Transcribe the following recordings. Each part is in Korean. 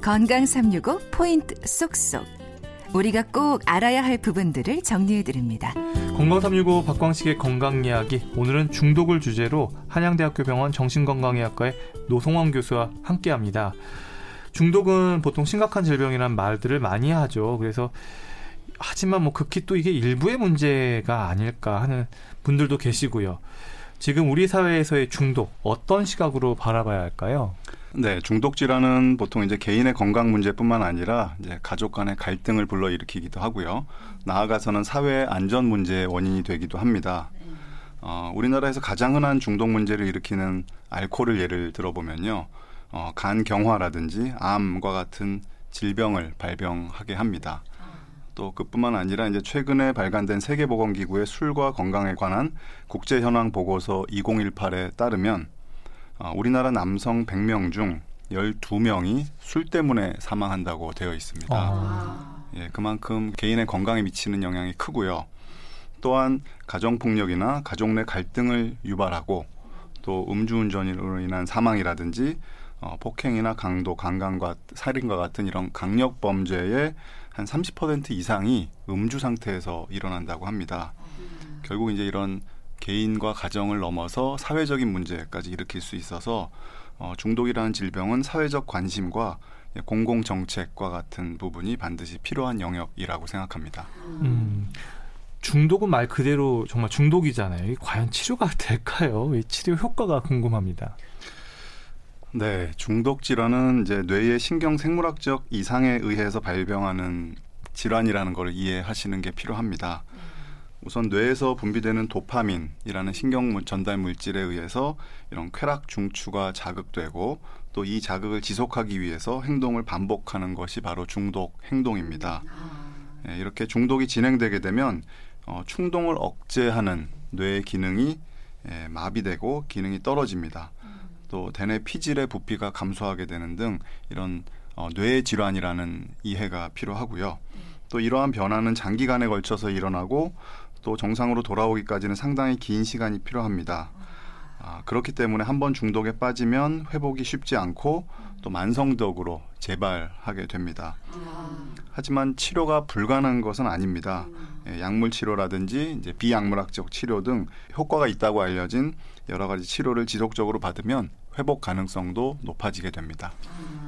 건강 365 포인트 쏙쏙. 우리가 꼭 알아야 할 부분들을 정리해 드립니다. 건강 365 박광식의 건강 이야기. 오늘은 중독을 주제로 한양대학교 병원 정신건강의학과의 노송원 교수와 함께 합니다. 중독은 보통 심각한 질병이란 말들을 많이 하죠. 그래서 하지만 뭐 극히 또 이게 일부의 문제가 아닐까 하는 분들도 계시고요. 지금 우리 사회에서의 중독 어떤 시각으로 바라봐야 할까요? 네, 중독 질환은 보통 이제 개인의 건강 문제뿐만 아니라 이제 가족 간의 갈등을 불러일으키기도 하고요. 나아가서는 사회 안전 문제의 원인이 되기도 합니다. 어, 우리나라에서 가장 흔한 중독 문제를 일으키는 알코올을 예를 들어보면요. 어, 간 경화라든지 암과 같은 질병을 발병하게 합니다. 또 그뿐만 아니라 이제 최근에 발간된 세계보건기구의 술과 건강에 관한 국제 현황 보고서 2018에 따르면 어, 우리나라 남성 100명 중 12명이 술 때문에 사망한다고 되어 있습니다. 아. 예, 그만큼 개인의 건강에 미치는 영향이 크고요. 또한 가정폭력이나 가족 내 갈등을 유발하고 또 음주운전으로 인한 사망이라든지 어, 폭행이나 강도, 강간과 살인과 같은 이런 강력 범죄의 한 30% 이상이 음주 상태에서 일어난다고 합니다. 결국 이제 이런 개인과 가정을 넘어서 사회적인 문제까지 일으킬 수 있어서 어, 중독이라는 질병은 사회적 관심과 공공 정책과 같은 부분이 반드시 필요한 영역이라고 생각합니다. 음, 중독은 말 그대로 정말 중독이잖아요. 과연 치료가 될까요? 치료 효과가 궁금합니다. 네, 중독 질환은 이제 뇌의 신경 생물학적 이상에 의해서 발병하는 질환이라는 걸 이해하시는 게 필요합니다. 우선 뇌에서 분비되는 도파민이라는 신경 전달 물질에 의해서 이런 쾌락 중추가 자극되고 또 이 자극을 지속하기 위해서 행동을 반복하는 것이 바로 중독 행동입니다. 예, 이렇게 중독이 진행되게 되면 어, 충동을 억제하는 뇌의 기능이 예, 마비되고 기능이 떨어집니다. 또 대뇌 피질의 부피가 감소하게 되는 등 이런 어, 뇌 질환이라는 이해가 필요하고요. 또 이러한 변화는 장기간에 걸쳐서 일어나고 또 정상으로 돌아오기까지는 상당히 긴 시간이 필요합니다. 아, 그렇기 때문에 한 번 중독에 빠지면 회복이 쉽지 않고 또 만성적으로 재발하게 됩니다. 하지만 치료가 불가능한 것은 아닙니다. 예, 약물 치료라든지 이제 비약물학적 치료 등 효과가 있다고 알려진 여러 가지 치료를 지속적으로 받으면 회복 가능성도 높아지게 됩니다.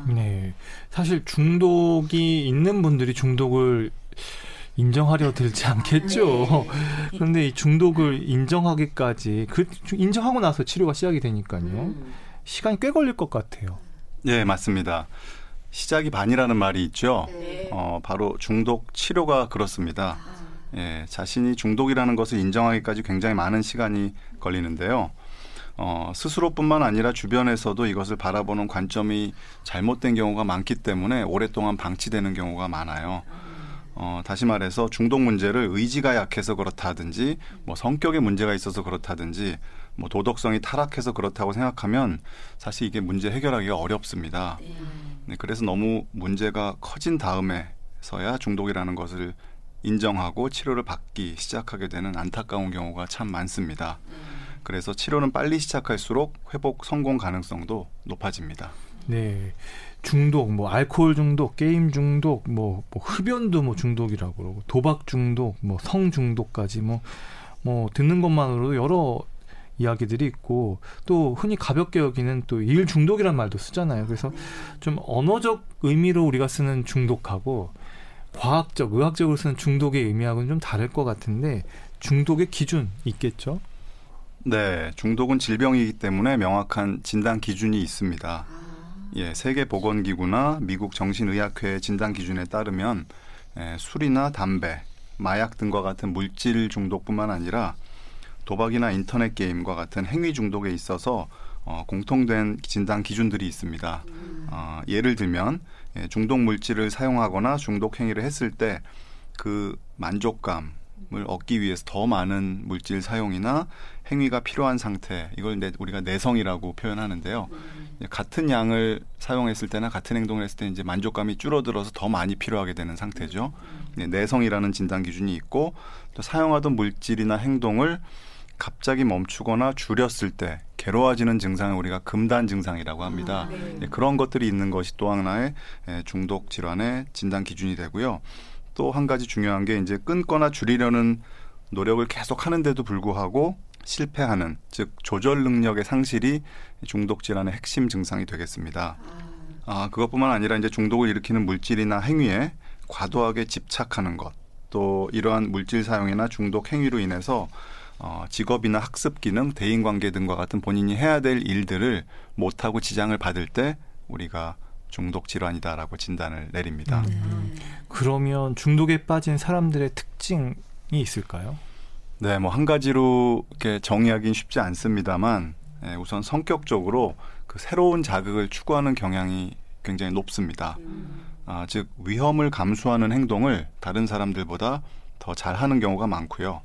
네. 사실 중독이 있는 분들이 중독을 인정하려 들지 않겠죠. 네. 그런데 이 중독을 인정하기까지 그 인정하고 나서 치료가 시작이 되니까요. 음. 시간이 꽤 걸릴 것 같아요. 네, 맞습니다. 시작이 반이라는 말이 있죠. 네. 어, 바로 중독 치료가 그렇습니다. 아. 예, 자신이 중독이라는 것을 인정하기까지 굉장히 많은 시간이 걸리는데요. 어, 스스로뿐만 아니라 주변에서도 이것을 바라보는 관점이 잘못된 경우가 많기 때문에 오랫동안 방치되는 경우가 많아요. 어, 다시 말해서 중독 문제를 의지가 약해서 그렇다든지 뭐 성격에 문제가 있어서 그렇다든지 뭐 도덕성이 타락해서 그렇다고 생각하면 사실 이게 문제 해결하기가 어렵습니다. 네. 네, 그래서 너무 문제가 커진 다음에서야 중독이라는 것을 인정하고 치료를 받기 시작하게 되는 안타까운 경우가 참 많습니다. 네. 그래서 치료는 빨리 시작할수록 회복 성공 가능성도 높아집니다. 네. 중독, 뭐 알코올 중독, 게임 중독, 뭐, 뭐 흡연도 뭐 중독이라고 그러고 도박 중독, 뭐 성 중독까지 뭐뭐 뭐 듣는 것만으로도 여러 이야기들이 있고 또 흔히 가볍게 여기는 또 일 중독이란 말도 쓰잖아요. 그래서 좀 언어적 의미로 우리가 쓰는 중독하고 과학적, 의학적으로 쓰는 중독의 의미하고는 좀 다를 것 같은데 중독의 기준 있겠죠? 네, 중독은 질병이기 때문에 명확한 진단 기준이 있습니다. 예, 세계보건기구나 미국 정신의학회 진단 기준에 따르면 예, 술이나 담배, 마약 등과 같은 물질 중독뿐만 아니라 도박이나 인터넷 게임과 같은 행위 중독에 있어서 어, 공통된 진단 기준들이 있습니다. 어, 예를 들면 예, 중독 물질을 사용하거나 중독 행위를 했을 때 그 만족감 을 얻기 위해서 더 많은 물질 사용이나 행위가 필요한 상태 이걸 내, 우리가 내성이라고 표현하는데요. 음. 같은 양을 사용했을 때나 같은 행동을 했을 때 이제 만족감이 줄어들어서 더 많이 필요하게 되는 상태죠. 네, 내성이라는 진단 기준이 있고 또 사용하던 물질이나 행동을 갑자기 멈추거나 줄였을 때 괴로워지는 증상을 우리가 금단 증상이라고 합니다. 아, 네. 예, 그런 것들이 있는 것이 또 하나의 예, 중독 질환의 진단 기준이 되고요. 또 한 가지 중요한 게 이제 끊거나 줄이려는 노력을 계속 하는데도 불구하고 실패하는 즉 조절 능력의 상실이 중독 질환의 핵심 증상이 되겠습니다. 아, 그것뿐만 아니라 이제 중독을 일으키는 물질이나 행위에 과도하게 집착하는 것, 또 이러한 물질 사용이나 중독 행위로 인해서 어, 직업이나 학습 기능, 대인 관계 등과 같은 본인이 해야 될 일들을 못하고 지장을 받을 때 우리가 중독 질환이다라고 진단을 내립니다. 음, 그러면 중독에 빠진 사람들의 특징이 있을까요? 네, 뭐 한 가지로 이렇게 정의하기는 쉽지 않습니다만 예, 우선 성격적으로 그 새로운 자극을 추구하는 경향이 굉장히 높습니다. 아, 즉 위험을 감수하는 행동을 다른 사람들보다 더 잘하는 경우가 많고요.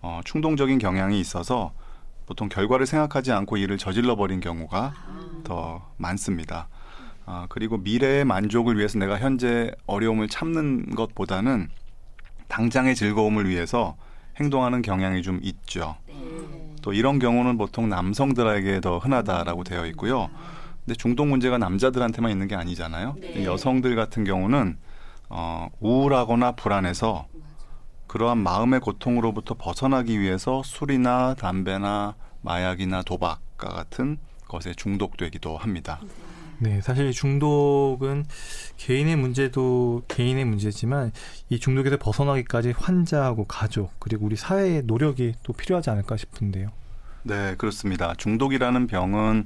어, 충동적인 경향이 있어서 보통 결과를 생각하지 않고 일을 저질러 버린 경우가 더 많습니다. 아, 그리고 미래의 만족을 위해서 내가 현재 어려움을 참는 것보다는 당장의 즐거움을 위해서 행동하는 경향이 좀 있죠. 또 이런 경우는 보통 남성들에게 더 흔하다라고 되어 있고요. 근데 중독 문제가 남자들한테만 있는 게 아니잖아요. 네. 여성들 같은 경우는 어, 우울하거나 불안해서 그러한 마음의 고통으로부터 벗어나기 위해서 술이나 담배나 마약이나 도박과 같은 것에 중독되기도 합니다. 네, 사실 중독은 개인의 문제도 개인의 문제지만 이 중독에서 벗어나기까지 환자하고 가족 그리고 우리 사회의 노력이 또 필요하지 않을까 싶은데요. 네, 그렇습니다. 중독이라는 병은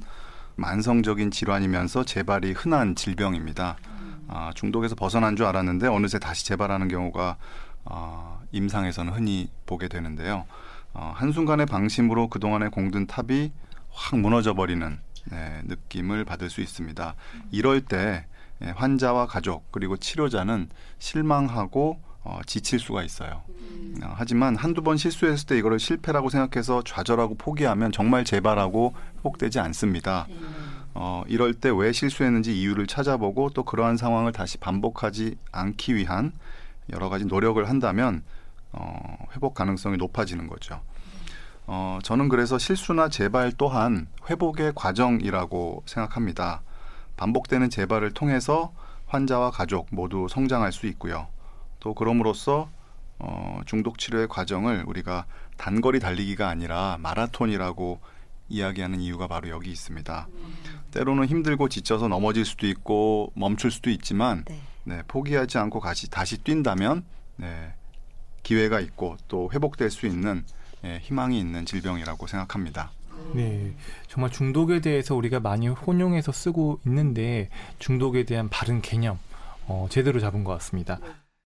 만성적인 질환이면서 재발이 흔한 질병입니다. 아, 중독에서 벗어난 줄 알았는데 어느새 다시 재발하는 경우가 어, 임상에서는 흔히 보게 되는데요. 어, 한순간의 방심으로 그동안의 공든 탑이 확 무너져 버리는 네, 느낌을 받을 수 있습니다. 이럴 때 예, 환자와 가족 그리고 치료자는 실망하고 어, 지칠 수가 있어요. 어, 하지만 한두 번 실수했을 때 이거를 실패라고 생각해서 좌절하고 포기하면 정말 재발하고 회복되지 않습니다. 어, 이럴 때 왜 실수했는지 이유를 찾아보고 또 그러한 상황을 다시 반복하지 않기 위한 여러 가지 노력을 한다면 어, 회복 가능성이 높아지는 거죠. 어, 저는 그래서 실수나 재발 또한 회복의 과정이라고 생각합니다. 반복되는 재발을 통해서 환자와 가족 모두 성장할 수 있고요. 또 그럼으로써 어, 중독 치료의 과정을 우리가 단거리 달리기가 아니라 마라톤이라고 이야기하는 이유가 바로 여기 있습니다. 때로는 힘들고 지쳐서 넘어질 수도 있고 멈출 수도 있지만 네. 네, 포기하지 않고 다시 다시 뛴다면 네, 기회가 있고 또 회복될 수 있는 예, 희망이 있는 질병이라고 생각합니다. 네, 정말 중독에 대해서 우리가 많이 혼용해서 쓰고 있는데 중독에 대한 바른 개념 어, 제대로 잡은 것 같습니다.